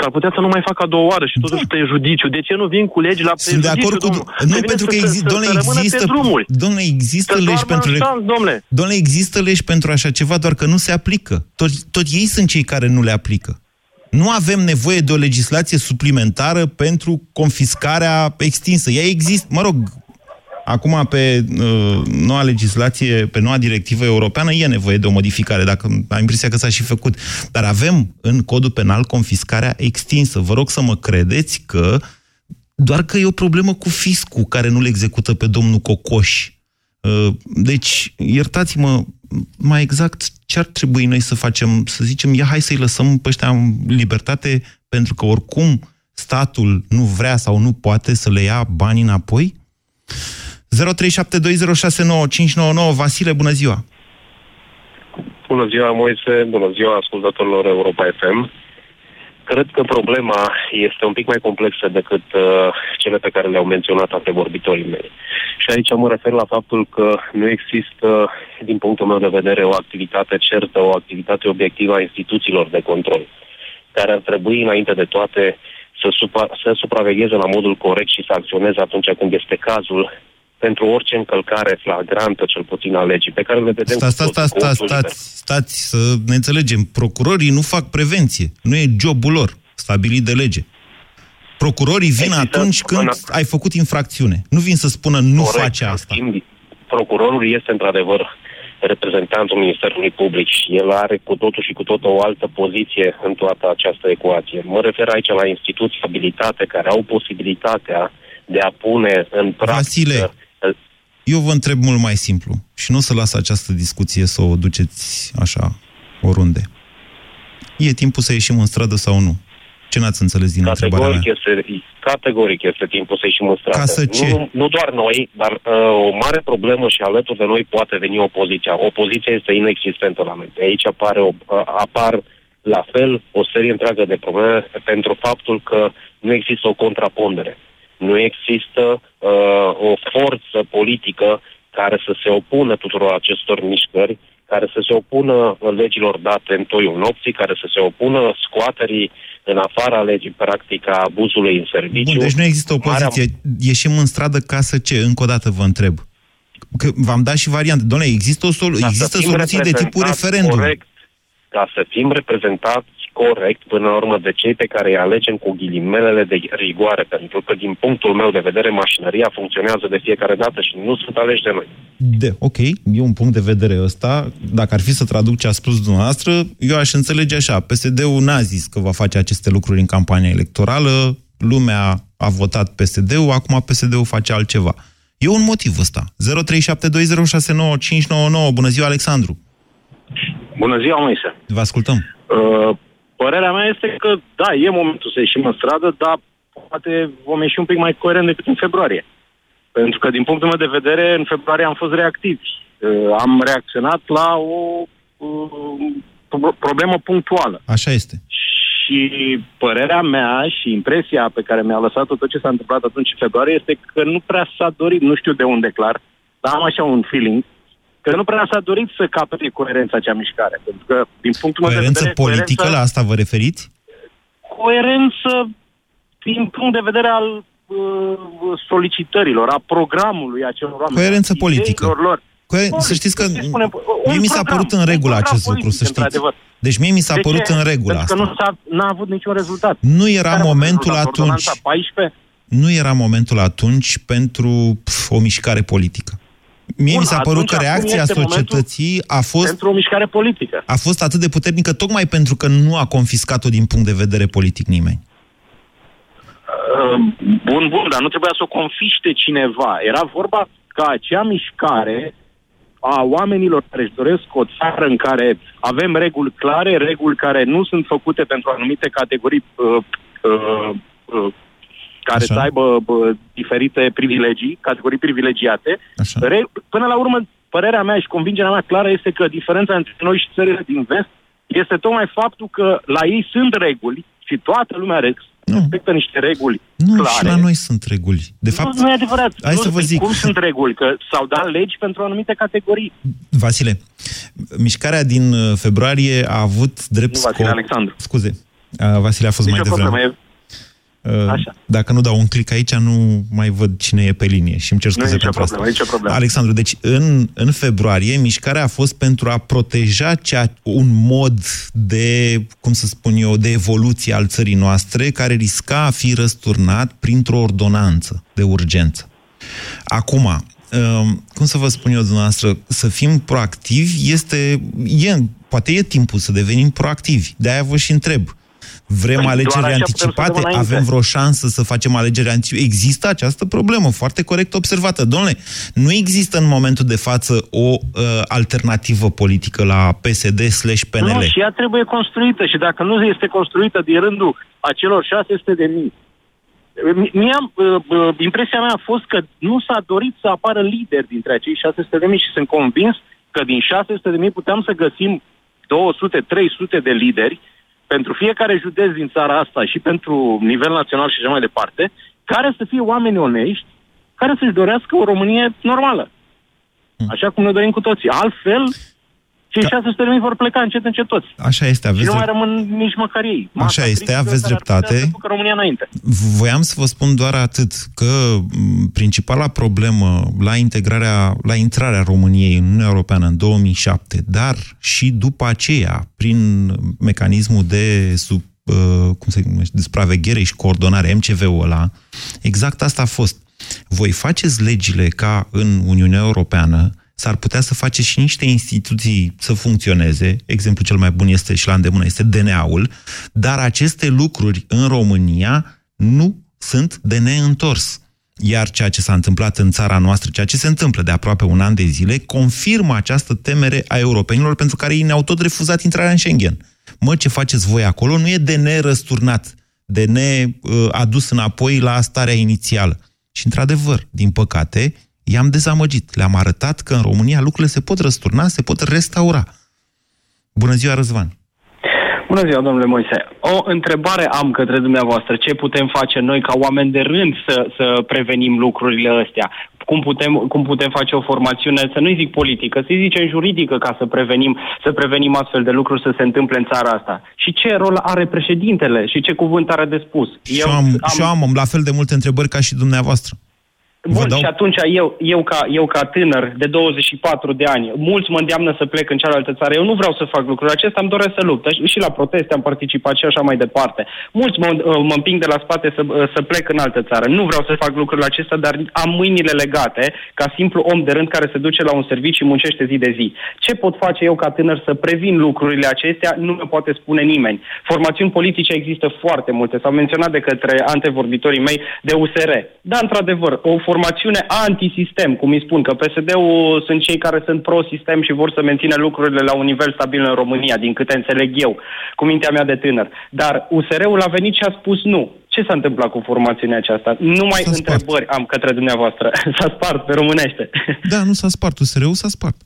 Speaker 14: S-ar putea să nu mai facă a doua oară și totuși prejudiciu. De ce nu vin cu legi la
Speaker 3: Sunt de
Speaker 14: prejudiciu,
Speaker 3: acord cu...
Speaker 14: domnul?
Speaker 3: Nu,
Speaker 14: Să vină
Speaker 3: pentru
Speaker 14: să-
Speaker 3: că
Speaker 14: să-
Speaker 3: există,
Speaker 14: să-
Speaker 3: domnule,
Speaker 14: să rămână pe
Speaker 3: există,
Speaker 14: drumuri.
Speaker 3: domnule, există
Speaker 14: Să
Speaker 3: legi
Speaker 14: doarmă
Speaker 3: pentru...
Speaker 14: în
Speaker 3: rec-
Speaker 14: șanț, domnule.
Speaker 3: Domnule, există legi pentru așa ceva, doar că nu se aplică. Tot, tot ei sunt cei care nu le aplică. Nu avem nevoie de o legislație suplimentară pentru confiscarea extinsă. Ea există, mă rog, acum pe uh, noua legislație, pe noua directivă europeană, e nevoie de o modificare, dacă am impresia că s-a și făcut. Dar avem în codul penal confiscarea extinsă. Vă rog să mă credeți că doar că e o problemă cu fiscul care nu le execută pe domnul Cocoș. Uh, Deci, iertați-mă, mai exact ce ar trebui noi să facem? Să zicem, ia hai să-i lăsăm pe ăștia în libertate pentru că oricum statul nu vrea sau nu poate să le ia banii înapoi? 0372069599 Vasile, bună ziua!
Speaker 15: Bună ziua, Moise, bună ziua ascultătorilor Europa FM. Cred că problema este un pic mai complexă decât uh, cele pe care le-au menționat antevorbitorii mei. Și aici mă refer la faptul că nu există, din punctul meu de vedere, o activitate certă, o activitate obiectivă a instituțiilor de control, care ar trebui, înainte de toate, să, supra- să supravegheze la modul corect și să acționeze atunci când este cazul pentru orice încălcare flagrantă, cel puțin a legii, pe care le vedem
Speaker 3: Stați,
Speaker 15: cu
Speaker 3: stați,
Speaker 15: toții
Speaker 3: stați,
Speaker 15: cu
Speaker 3: stați,
Speaker 15: ochiul liber.
Speaker 3: stați, stați, să ne înțelegem. Procurorii nu fac prevenție. Nu e jobul lor, stabilit de lege. Procurorii vin atunci când ai făcut infracțiune. Nu vin să spună nu
Speaker 15: Corect.
Speaker 3: face asta.
Speaker 15: În schimb, procurorul este într-adevăr reprezentantul Ministerului Public și el are cu totul și cu totul o altă poziție în toată această ecuație. Mă refer aici la instituții abilitate care au posibilitatea de a pune în practică...
Speaker 3: Vasile, eu vă întreb mult mai simplu și nu o să las această discuție să o duceți așa oriunde. E timpul să ieșim în stradă sau nu? Ce n-ați înțeles din întrebarea mea?
Speaker 15: Categoric este, categoric este timpul să ieșim în stradă.
Speaker 3: Ca să ce?
Speaker 15: Nu, nu doar noi, dar uh, o mare problemă și alături de noi poate veni opoziția. Opoziția este inexistentă la noi. De aici apare o, uh, apar la fel o serie întreagă de probleme pentru faptul că nu există o contrapondere. Nu există uh, o forță politică care să se opună tuturor acestor mișcări, care să se opună legilor date în toiul nopții, care să se opună scoaterii în afara legii, practic, a abuzului în serviciu.
Speaker 3: Bun, deci nu există opoziție. Ieșim în stradă ca să ce? Încă o dată vă întreb. Că v-am dat și variante. Doamne, există, o sol-
Speaker 15: Ca să
Speaker 3: există
Speaker 15: fim
Speaker 3: soluții de tipul
Speaker 15: reprezentați
Speaker 3: referendum.
Speaker 15: Corect, ca să fim reprezentați corect până la urmă de cei pe care îi alegem cu ghilimelele de rigoare, pentru că din punctul meu de vedere mașinăria funcționează de fiecare dată și nu sunt aleși de noi.
Speaker 3: De, ok, e un punct de vedere ăsta. Dacă ar fi să traduc ce a spus dumneavoastră, eu aș înțelege așa. PSD-ul n-a zis că va face aceste lucruri în campania electorală, lumea a votat PSD-ul, acum PSD-ul face altceva. E un motiv ăsta. 0372069599. Bună ziua, Alexandru!
Speaker 16: Bună ziua, Moise.
Speaker 3: Vă ascultăm.
Speaker 16: Uh, părerea mea este că, da, e momentul să ieșim în stradă, dar poate vom ieși un pic mai coerent decât în februarie. Pentru că, din punctul meu de vedere, în februarie am fost reactivi. Uh, am reacționat la o uh, pro- problemă punctuală.
Speaker 3: Așa este.
Speaker 16: Și părerea mea și impresia pe care mi-a lăsat-o tot ce s-a întâmplat atunci în februarie este că nu prea s-a dorit, nu știu de unde clar, dar am așa un feeling, că nu prea s-a dorit să capete coerența acea mișcare. Pentru că, din punctul meu de
Speaker 3: Coerență
Speaker 16: vedere...
Speaker 3: politică, la asta vă referiți?
Speaker 16: coerență din punct de vedere al uh, solicitărilor, a programului acelor oameni.
Speaker 3: Coerență
Speaker 16: a
Speaker 3: politică.
Speaker 16: ideilor Lor.
Speaker 3: Coe-
Speaker 16: Politic,
Speaker 3: să știți că
Speaker 16: să spunem,
Speaker 3: mie
Speaker 16: un
Speaker 3: mi s-a
Speaker 16: program,
Speaker 3: părut în
Speaker 16: un
Speaker 3: regulă
Speaker 16: program
Speaker 3: acest lucru,
Speaker 16: politic,
Speaker 3: să știți.
Speaker 16: într-adevăr.
Speaker 3: Deci mie mi s-a
Speaker 16: De
Speaker 3: părut
Speaker 16: ce?
Speaker 3: în regulă
Speaker 16: Pentru
Speaker 3: asta.
Speaker 16: că nu s-a, n-a avut niciun rezultat.
Speaker 3: Nu era
Speaker 16: Care a fost
Speaker 3: momentul
Speaker 16: rezultatul?
Speaker 3: atunci.
Speaker 16: Ordonanța 14?
Speaker 3: Nu era momentul atunci pentru pf, o mișcare politică. Mie
Speaker 16: Bun,
Speaker 3: mi s-a părut
Speaker 16: atunci
Speaker 3: că
Speaker 16: acum
Speaker 3: reacția
Speaker 16: este
Speaker 3: societății a fost,
Speaker 16: Pentru o mișcare politică.
Speaker 3: a fost atât de puternică tocmai pentru că nu a confiscat-o din punct de vedere politic nimeni.
Speaker 16: Uh, Bun, bun, dar nu trebuia să o confiște cineva. Era vorba ca acea mișcare a oamenilor care își doresc o țară în care avem reguli clare, reguli care nu sunt făcute pentru anumite categorii uh, uh, uh, care
Speaker 3: Așa.
Speaker 16: să aibă bă, diferite privilegii, categorii privilegiate. Re- până la urmă, părerea mea și convingerea mea clară este că diferența între noi și țările din vest este tocmai faptul că la ei sunt reguli și toată lumea re- respectă niște reguli
Speaker 3: Nu,
Speaker 16: clare.
Speaker 3: și la noi sunt reguli. De fapt,
Speaker 16: nu, nu e adevărat.
Speaker 3: hai
Speaker 16: nu,
Speaker 3: să vă
Speaker 16: păi
Speaker 3: zic.
Speaker 16: Cum sunt reguli? Că s-au dat legi pentru anumite categorii.
Speaker 3: Vasile, mișcarea din uh, februarie a avut drept
Speaker 16: Nu, Vasile,
Speaker 3: scop...
Speaker 16: Alexandru.
Speaker 3: Scuze. Uh, Vasile a fost
Speaker 16: Nici
Speaker 3: mai
Speaker 16: o problemă.
Speaker 3: Devreme.
Speaker 16: E,
Speaker 3: Uh,
Speaker 16: Așa.
Speaker 3: Dacă nu dau un click aici, nu mai văd cine e pe linie și îmi cer
Speaker 16: Nu e
Speaker 3: scuze
Speaker 16: nicio
Speaker 3: pentru
Speaker 16: problemă,
Speaker 3: asta.
Speaker 16: nicio problemă.
Speaker 3: Alexandru, deci în, în februarie mișcarea a fost pentru a proteja cea, un mod de, cum să spun eu, de evoluție al țării noastre care risca a fi răsturnat printr-o ordonanță de urgență. Acum, um, cum să vă spun eu dumneavoastră, să fim proactivi este, e, poate e timpul să devenim proactivi. De-aia vă și întreb. Vrem
Speaker 16: Păi, doar
Speaker 3: alegeri
Speaker 16: așa putem să
Speaker 3: anticipate?
Speaker 16: dăm înainte.
Speaker 3: Avem vreo șansă să facem alegeri anticipate? Există această problemă, foarte corect observată. Domnule, nu există în momentul de față o uh, alternativă politică la PSD slash PNL.
Speaker 16: Nu, și ea trebuie construită și dacă nu este construită din rândul acelor 600 de mii, Mie, am, uh, uh, impresia mea a fost că nu s-a dorit să apară lideri dintre acei 600 de mii și sunt convins că din 600 de mii puteam să găsim 200-300 de lideri pentru fiecare județ din țara asta și pentru nivel național și așa mai departe, care să fie oameni onești, care să-și dorească o Românie normală. Așa cum ne dorim cu toții. Altfel, cei 600 de mii vor pleca încet, încet toți.
Speaker 3: Așa este,
Speaker 16: Și
Speaker 3: aveți
Speaker 16: nu mai
Speaker 3: drept-
Speaker 16: rămân nici măcar ei.
Speaker 3: Așa este,
Speaker 16: critică
Speaker 3: aveți
Speaker 16: care ar putea
Speaker 3: dreptate.
Speaker 16: Să ducă România înainte.
Speaker 3: Voiam să vă spun doar atât, că m, principala problemă la integrarea, la intrarea României în Uniunea Europeană în 2007, dar și după aceea, prin mecanismul de sub, uh, cum se numește, de supraveghere și coordonare, MCV-ul ăla, exact asta a fost. Voi faceți legile ca în Uniunea Europeană, s-ar putea să faceți și niște instituții să funcționeze, exemplu cel mai bun este și la îndemână este DNA-ul, dar aceste lucruri în România nu sunt de neîntors. Iar ceea ce s-a întâmplat în țara noastră, ceea ce se întâmplă de aproape un an de zile, confirmă această temere a europenilor pentru care ei ne-au tot refuzat intrarea în Schengen. Mă, ce faceți voi acolo nu e de nerăsturnat, de neadus înapoi la starea inițială. Și, într-adevăr, din păcate, i-am dezamăgit. Le-am arătat că în România lucrurile se pot răsturna, se pot restaura. Bună ziua, Răzvan!
Speaker 17: Bună ziua, domnule Moise. O întrebare am către dumneavoastră. Ce putem face noi ca oameni de rând să, să prevenim lucrurile astea? Cum putem, cum putem face o formațiune, să nu-i zic politică, să-i zicem juridică ca să prevenim, să prevenim astfel de lucruri să se întâmple în țara asta? Și ce rol are președintele și ce cuvânt are de spus?
Speaker 3: Și eu am, am... Și eu am la fel de multe întrebări ca și dumneavoastră.
Speaker 17: Bun, dau... și atunci eu, eu, ca, eu ca tânăr de 24 de ani, mulți mă îndeamnă să plec în cealaltă țară. Eu nu vreau să fac lucrul acesta, îmi doresc să lupt. Și la proteste am participat și așa mai departe. Mulți mă, mă împing de la spate să, să plec în altă țară. Nu vreau să fac lucrul acesta, dar am mâinile legate ca simplu om de rând care se duce la un serviciu și muncește zi de zi. Ce pot face eu ca tânăr să previn lucrurile acestea? Nu mi poate spune nimeni. Formațiuni politice există foarte multe. S-au menționat de către antevorbitorii mei de USR. Da, într-adevăr, o formațiune antisistem, cum îi spun, că PSD-ul sunt cei care sunt pro-sistem și vor să mențină lucrurile la un nivel stabil în România, din câte înțeleg eu, cu mintea mea de tânăr. Dar USR-ul a venit și a spus nu. Ce s-a întâmplat cu formațiunea aceasta? Numai întrebări am către dumneavoastră. <laughs> S-a spart pe românește.
Speaker 3: Da, nu s-a spart. USR-ul s-a spart.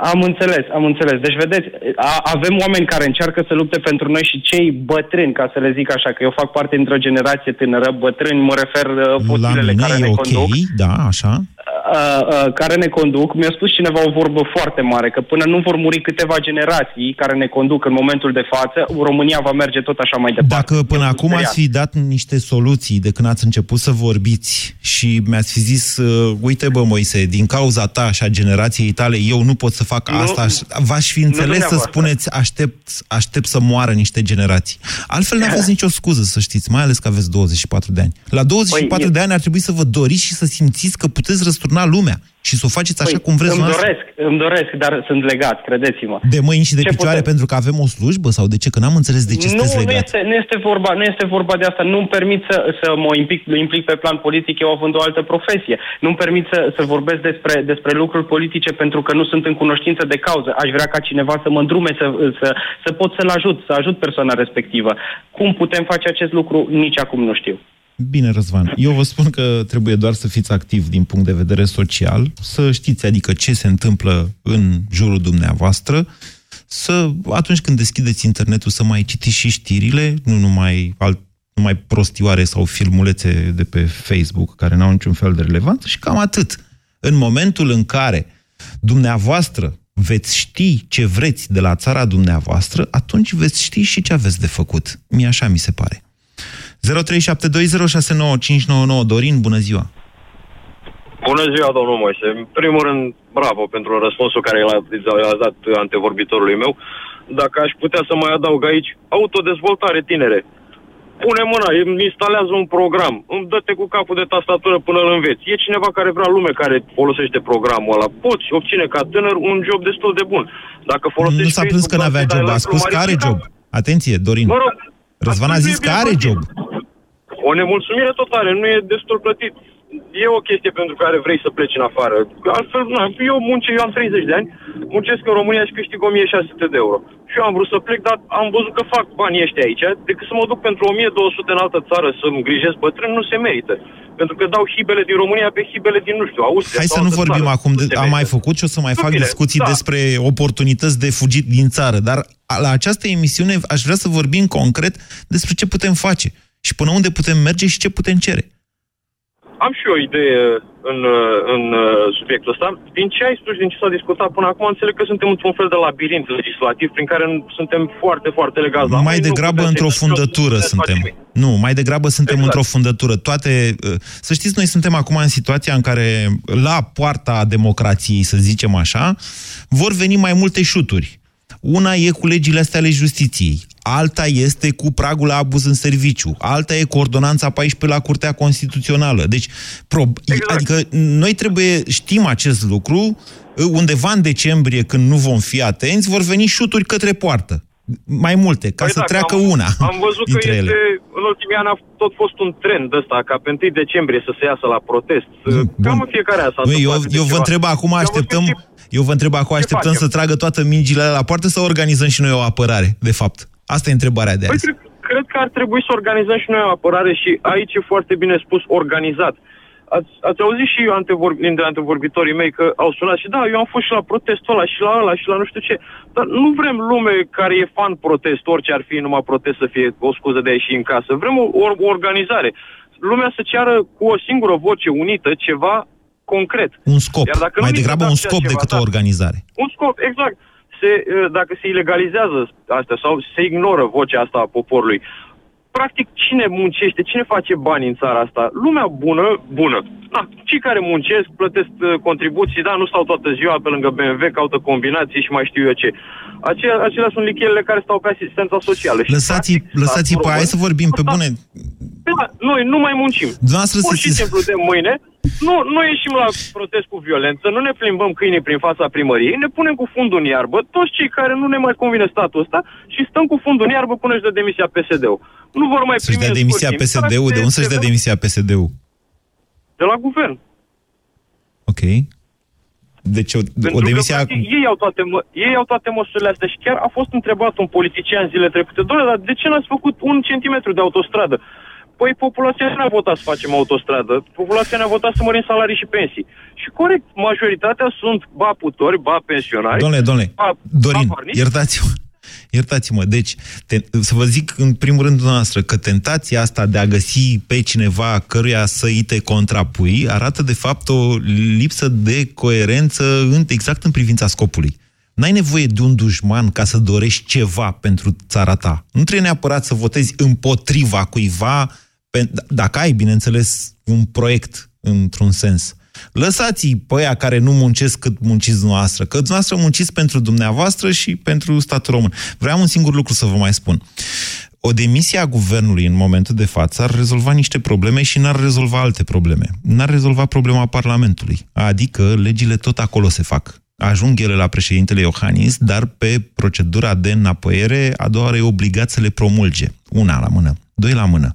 Speaker 17: Am înțeles, am înțeles. Deci, vedeți, a, avem oameni care încearcă să lupte pentru noi și cei bătrâni, ca să le zic așa, că eu fac parte dintr-o generație tânără, bătrâni, mă refer uh, fosilele care
Speaker 3: e
Speaker 17: ne
Speaker 3: ok,
Speaker 17: conduc.
Speaker 3: da, așa.
Speaker 17: Uh, uh, care ne conduc, mi-a spus cineva o vorbă foarte mare, că până nu vor muri câteva generații care ne conduc în momentul de față, România va merge tot așa mai departe.
Speaker 3: Dacă până
Speaker 17: Eu
Speaker 3: acum
Speaker 17: sunt
Speaker 3: ați fi dat niște soluții de când ați început să vorbiți și mi-ați fi zis, uh, uite bă Moise, din cauza ta și a generației tale, eu nu pot să fac
Speaker 17: Nu,
Speaker 3: asta, v-aș fi înțeles să
Speaker 17: dumneavoastră.
Speaker 3: spuneți, aștept, aștept să moară niște generații. Altfel n-aveți <laughs> nicio scuză, să știți, mai ales că aveți 24 de ani. La 24
Speaker 17: Păi,
Speaker 3: de ani ar trebui să vă doriți și să simțiți că puteți răsturna lumea și să o faceți așa
Speaker 17: Păi,
Speaker 3: cum vreți
Speaker 17: îmi
Speaker 3: noastră.
Speaker 17: doresc, îmi doresc, dar sunt legat, credeți-mă.
Speaker 3: De mâini și de
Speaker 17: Ce
Speaker 3: picioare
Speaker 17: putem?
Speaker 3: pentru că avem o slujbă sau de ce? Că n-am înțeles de ce
Speaker 17: nu,
Speaker 3: sunteți
Speaker 17: nu
Speaker 3: legați.
Speaker 17: este, nu, este vorba, nu este vorba de asta. Nu-mi permit să, să mă implic, implic pe plan politic eu având o altă profesie. Nu-mi permit să, să vorbesc despre, despre lucruri politice pentru că nu sunt în cunoștință de cauză. Aș vrea ca cineva să mă îndrume, să, să, să pot să-l ajut, să ajut persoana respectivă. Cum putem face acest lucru, nici acum nu știu.
Speaker 3: Bine, Răzvan, eu vă spun că trebuie doar să fiți activ din punct de vedere social, să știți, adică ce se întâmplă în jurul dumneavoastră, să, atunci când deschideți internetul, să mai citiți și știrile, nu numai, alt, numai prostioare sau filmulețe de pe Facebook care n-au niciun fel de relevanță și cam atât. În momentul în care dumneavoastră veți ști ce vreți de la țara dumneavoastră, atunci veți ști și ce aveți de făcut. Mie așa mi se pare. 0372069599 Dorin, bună ziua!
Speaker 13: Bună ziua, domnul Moise. În primul rând, bravo pentru răspunsul care l-a dat antevorbitorului meu. Dacă aș putea să mai adaug aici, autodezvoltare tinere. Pune mâna, îmi instalează un program, îmi dă-te cu capul de tastatură până îl înveți. E cineva care vrea lume care folosește programul ăla. Poți obține ca tânăr un job destul de bun. Dacă folosești
Speaker 3: Nu s-a plâns că n-avea job, a spus că are job. Atenție, Dorin.
Speaker 13: Mă rog,
Speaker 3: Răzvan a zis că are job.
Speaker 13: O nemulțumire totală, nu e destul plătit. E o chestie pentru care vrei să pleci în afară. Altfel, na, eu muncesc, eu am 30 de ani, muncesc în România și câștig 1600 de euro. Și eu am vrut să plec, dar am văzut că fac banii ăștia aici, decât să mă duc pentru 1200 în altă țară să îmi grijesc bătrân, nu se merită. Pentru că dau hibele din România pe hibele din, nu știu, Austria.
Speaker 3: Hai
Speaker 13: sau
Speaker 3: să nu
Speaker 13: altă
Speaker 3: vorbim
Speaker 13: țară.
Speaker 3: acum, de,
Speaker 13: Nu se
Speaker 3: am mai
Speaker 13: merită.
Speaker 3: făcut și o să mai
Speaker 13: Nu,
Speaker 3: fac
Speaker 13: bine,
Speaker 3: discuții
Speaker 13: da.
Speaker 3: despre oportunități de fugit din țară, dar la această emisiune aș vrea să vorbim concret despre ce putem face și până unde putem merge și ce putem cere.
Speaker 13: Am și eu o idee în, în uh, subiectul ăsta. Din ce ai spus, din ce s-a discutat până acum, înțeleg că suntem într-un fel de labirint legislativ prin care suntem foarte, foarte legați. la
Speaker 3: Mai
Speaker 13: mâini, nu
Speaker 3: degrabă
Speaker 13: putem
Speaker 3: într-o
Speaker 13: să-
Speaker 3: fundătură
Speaker 13: nu putem să
Speaker 3: suntem.
Speaker 13: facem.
Speaker 3: Nu, mai degrabă suntem
Speaker 13: Exact.
Speaker 3: într-o fundătură. Toate, uh, să știți, noi suntem acum în situația în care la poarta democrației, să zicem așa, vor veni mai multe șuturi. Una e cu legile astea ale justiției, alta este cu pragul la abuz în serviciu, alta e cu ordonanța 14 la Curtea Constituțională. Deci, prob-
Speaker 13: Exact.
Speaker 3: adică noi trebuie, știm acest lucru, undeva în decembrie, când nu vom fi atenți, vor veni șuturi către poartă. Mai multe, ca
Speaker 13: Păi
Speaker 3: să
Speaker 13: da,
Speaker 3: treacă
Speaker 13: am,
Speaker 3: una
Speaker 13: Am văzut că
Speaker 3: dintre
Speaker 13: este,
Speaker 3: ele.
Speaker 13: în ultimii ani a tot fost un trend ăsta, ca pe 1 decembrie să se iasă la protest. Cam în fiecare an s-a
Speaker 3: Băi, eu,
Speaker 13: întâmplat câte
Speaker 3: eu vă
Speaker 13: ceva.
Speaker 3: întreb acum,
Speaker 13: Și am
Speaker 3: așteptăm,
Speaker 13: văzut și-
Speaker 3: eu vă întreb acum, așteptăm
Speaker 13: facem?
Speaker 3: să tragă toată mingile alea la poartă sau organizăm și noi o apărare, de fapt? Asta e întrebarea de
Speaker 13: Păi,
Speaker 3: azi.
Speaker 13: cred, cred că ar trebui să organizăm și noi o apărare și aici e foarte bine spus organizat. Ați, ați auzit și antevorb, dintre antevorbitorii mei că au sunat și da, eu am fost și la protestul ăla și la ăla și la nu știu ce. Dar nu vrem lume care e fan protest, orice ar fi numai protest să fie o scuză de a ieși în casă. Vrem o, o, o organizare. Lumea să ceară cu o singură voce unită ceva concret.
Speaker 3: Un scop,
Speaker 13: Iar dacă nu
Speaker 3: mai
Speaker 13: ni se
Speaker 3: degrabă
Speaker 13: dă
Speaker 3: un
Speaker 13: așa
Speaker 3: scop
Speaker 13: ceva,
Speaker 3: decât
Speaker 13: da.
Speaker 3: o organizare.
Speaker 13: Un scop, exact. Se, uh, dacă se ilegalizează astea sau se ignoră vocea asta a poporului, practic cine muncește, cine face bani în țara asta? Lumea bună, bună. Da, cei care muncesc, plătesc uh, contribuții, da, nu stau toată ziua pe lângă BMW, caută combinații și mai știu eu ce. Acelea, acelea sunt lichelele care stau pe asistența socială. Și,
Speaker 3: Lăsați,
Speaker 13: practic,
Speaker 3: lăsați
Speaker 13: statul
Speaker 3: pe hai
Speaker 13: român-
Speaker 3: să vorbim pe bune.
Speaker 13: da, noi nu mai muncim.
Speaker 3: Dumneavoastră
Speaker 13: Pur
Speaker 3: să
Speaker 13: și
Speaker 3: știți-
Speaker 13: simplu de mâine, nu, nu ieșim la protest cu violență, nu ne plimbăm câinii prin fața primăriei, ne punem cu fundul în iarbă, toți cei care nu ne mai convine statul ăsta și stăm cu fundul în iarbă până își dă demisia PSD-ul. Nu vor mai
Speaker 3: Să-și
Speaker 13: primi
Speaker 3: dea
Speaker 13: în
Speaker 3: demisia
Speaker 13: scurt timp,
Speaker 3: PSD-ul, de unde să-și dea demisia PSD-ul?
Speaker 13: De la guvern.
Speaker 3: Ok. Deci o,
Speaker 13: Pentru
Speaker 3: o
Speaker 13: că,
Speaker 3: demisia...
Speaker 13: practic, ei, au toate, mă- ei au toate măsurile astea și chiar a fost întrebat un politician zile trecute, doamne, dar de ce n-ați făcut un centimetru de autostradă? Păi populația nu a votat să facem autostradă, populația ne-a votat să mărim salarii și pensii. Și corect, majoritatea sunt ba putori, ba pensionari.
Speaker 3: Domnule, domnule,
Speaker 13: ba,
Speaker 3: Dorin,
Speaker 13: ba varnici.
Speaker 3: iertați-mă. Iertați-mă, deci, te, să vă zic în primul rând dumneavoastră că tentația asta de a găsi pe cineva căruia să îi te contrapui arată de fapt o lipsă de coerență în, exact în privința scopului. N-ai nevoie de un dușman ca să dorești ceva pentru țara ta. Nu trebuie neapărat să votezi împotriva cuiva, pe, dacă ai, bineînțeles, un proiect într-un sens. Lăsați-i pe aia care nu muncesc cât munciți dumneavoastră, că dumneavoastră munciți pentru dumneavoastră și pentru statul român. Vreau un singur lucru să vă mai spun. O demisie a guvernului în momentul de față ar rezolva niște probleme și n-ar rezolva alte probleme. N-ar rezolva problema Parlamentului. Adică legile tot acolo se fac. Ajung ele la președintele Iohannis, dar pe procedura de înapoiere, a doua oară e obligat să le promulge. Una la mână, doi la mână.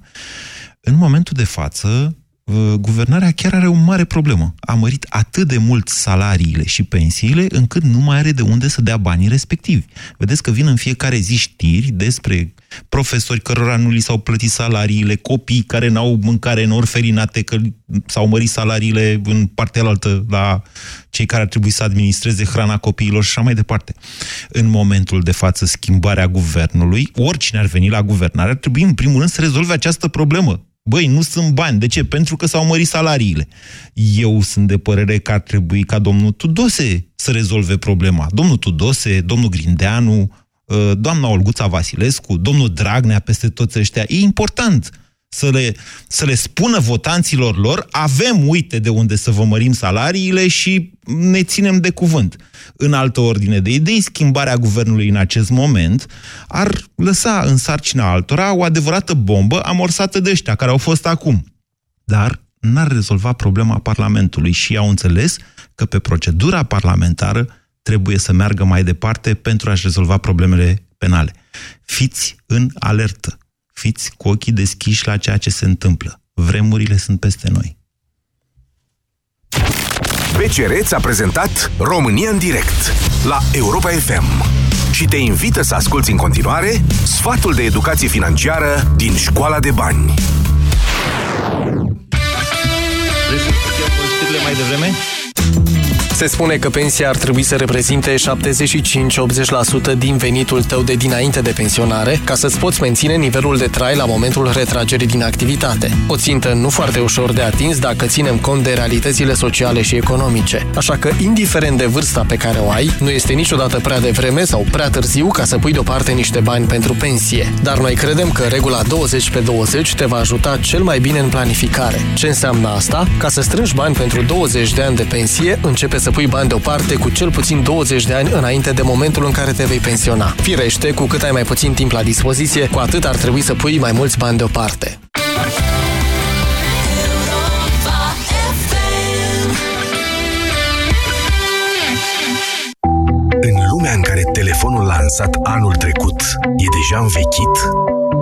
Speaker 3: În momentul de față, uh, guvernarea chiar are o mare problemă. A mărit atât de mult salariile și pensiile, încât nu mai are de unde să dea banii respectivi. Vedeți că vin în fiecare zi știri despre profesori cărora nu li s-au plătit salariile, copii care n-au mâncare în orfelinate, că s-au mărit salariile în partea altă la cei care ar trebui să administreze hrana copiilor și așa mai departe. În momentul de față, schimbarea guvernului, oricine ar veni la guvernare, ar trebui în primul rând să rezolve această problemă Băi, nu sunt bani. De ce? Pentru că s-au mărit salariile. Eu sunt de părere că ar trebui ca domnul Tudose să rezolve problema. Domnul Tudose, domnul Grindeanu, uh, doamna Olguța Vasilescu, domnul Dragnea, peste toți ăștia. E important să le, să le spună votanților lor, avem, uite, de unde să vă mărim salariile și ne ținem de cuvânt. În altă ordine de idei, schimbarea guvernului în acest moment ar lăsa în sarcina altora o adevărată bombă amorsată de ăștia care au fost acum. Dar n-ar rezolva problema Parlamentului și au înțeles că pe procedura parlamentară trebuie să meargă mai departe pentru a-și rezolva problemele penale. Fiți în alertă fiți cu ochii deschiși la ceea ce se întâmplă. Vremurile sunt peste noi.
Speaker 4: BCR ți-a prezentat România în direct la Europa FM și te invită să asculti în continuare sfatul de educație financiară din Școala de Bani.
Speaker 3: Vrei să mai devreme?
Speaker 18: Se spune că pensia ar trebui să reprezinte 75-80% din venitul tău de dinainte de pensionare, ca să-ți poți menține nivelul de trai la momentul retragerii din activitate. O țintă nu foarte ușor de atins dacă ținem cont de realitățile sociale și economice. Așa că, indiferent de vârsta pe care o ai, nu este niciodată prea devreme sau prea târziu ca să pui deoparte niște bani pentru pensie. Dar noi credem că regula 20 pe 20 te va ajuta cel mai bine în planificare. Ce înseamnă asta? Ca să strângi bani pentru 20 de ani de pensie, începe să pui bani deoparte cu cel puțin 20 de ani înainte de momentul în care te vei pensiona. Firește, cu cât ai mai puțin timp la dispoziție, cu atât ar trebui să pui mai mulți bani deoparte.
Speaker 4: În lumea în care telefonul lansat anul trecut e deja învechit,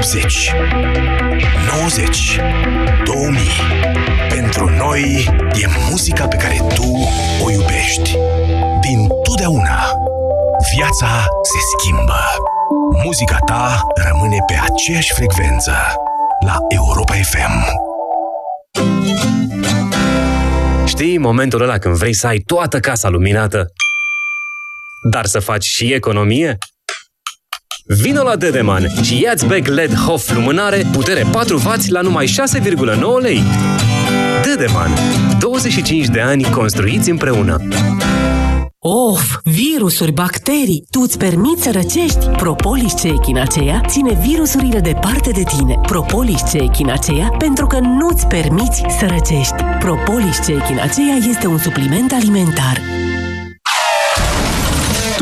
Speaker 4: 80, 90, 2000. Pentru noi e muzica pe care tu o iubești. Din totdeauna, viața se schimbă. Muzica ta rămâne pe aceeași frecvență la Europa FM.
Speaker 19: Știi momentul ăla când vrei să ai toată casa luminată, dar să faci și economie? Vino la Dedeman și ia-ți bag LED HOF lumânare, putere 4W la numai 6,9 lei. Dedeman. 25 de ani construiți împreună.
Speaker 20: Of, virusuri, bacterii, tu îți permiți să răcești? Propolis C echinacea ține virusurile departe de tine. Propolis C echinacea pentru că nu-ți permiți să răcești. Propolis C echinacea este un supliment alimentar.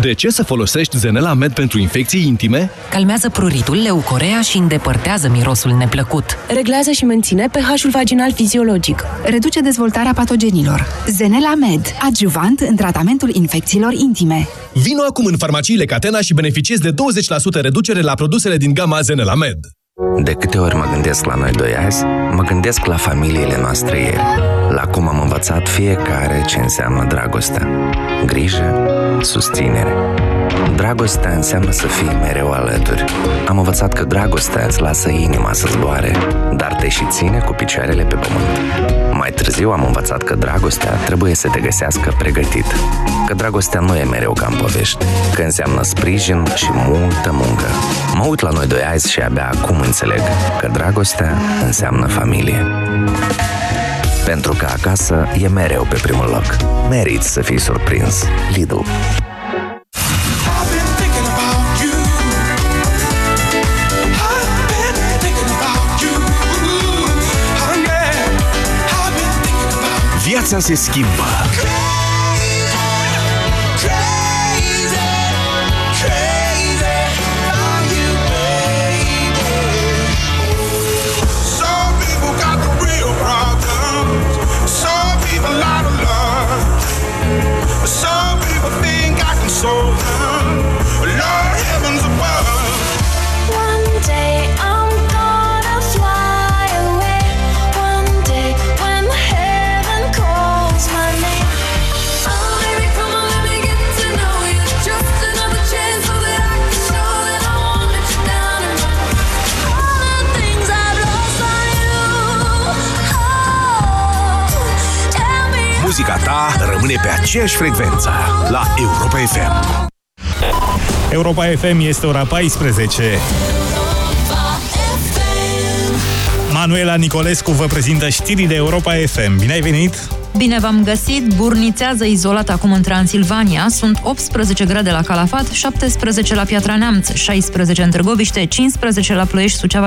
Speaker 21: De ce să folosești Zenela Med pentru infecții intime?
Speaker 22: Calmează pruritul, leucorea și îndepărtează mirosul neplăcut.
Speaker 23: Reglează și menține pH-ul vaginal fiziologic.
Speaker 24: Reduce dezvoltarea patogenilor. Zenela Med, adjuvant în tratamentul infecțiilor intime.
Speaker 21: Vino acum în farmaciile Catena și beneficiezi de 20% reducere la produsele din gama Zenela Med.
Speaker 25: De câte ori mă gândesc la noi doi azi, mă gândesc la familiile noastre ieri, la cum am învățat fiecare ce înseamnă dragostea, grijă, susținere. Dragostea înseamnă să fii mereu alături. Am învățat că dragostea îți lasă inima să zboare, dar te și ține cu picioarele pe pământ. Mai târziu am învățat că dragostea trebuie să te găsească pregătit. Că dragostea nu e mereu ca în povești, că înseamnă sprijin și multă muncă. Mă uit la noi doi azi și abia acum înțeleg că dragostea înseamnă familie. Pentru că acasă e mereu pe primul loc. Meriți să fii surprins. Lidl.
Speaker 4: Viața se schimbă. Europa rămâne pe aceeași frecvență la Europa FM.
Speaker 26: Europa FM este ora 14. Manuela Nicolescu vă prezintă știrile Europa FM. Bine ai venit!
Speaker 27: Bine v-am găsit! Burnițează izolat acum în Transilvania. Sunt 18 grade la Calafat, 17 la Piatra Neamț, 16 în Târgoviște, 15 la Ploiești, Suceava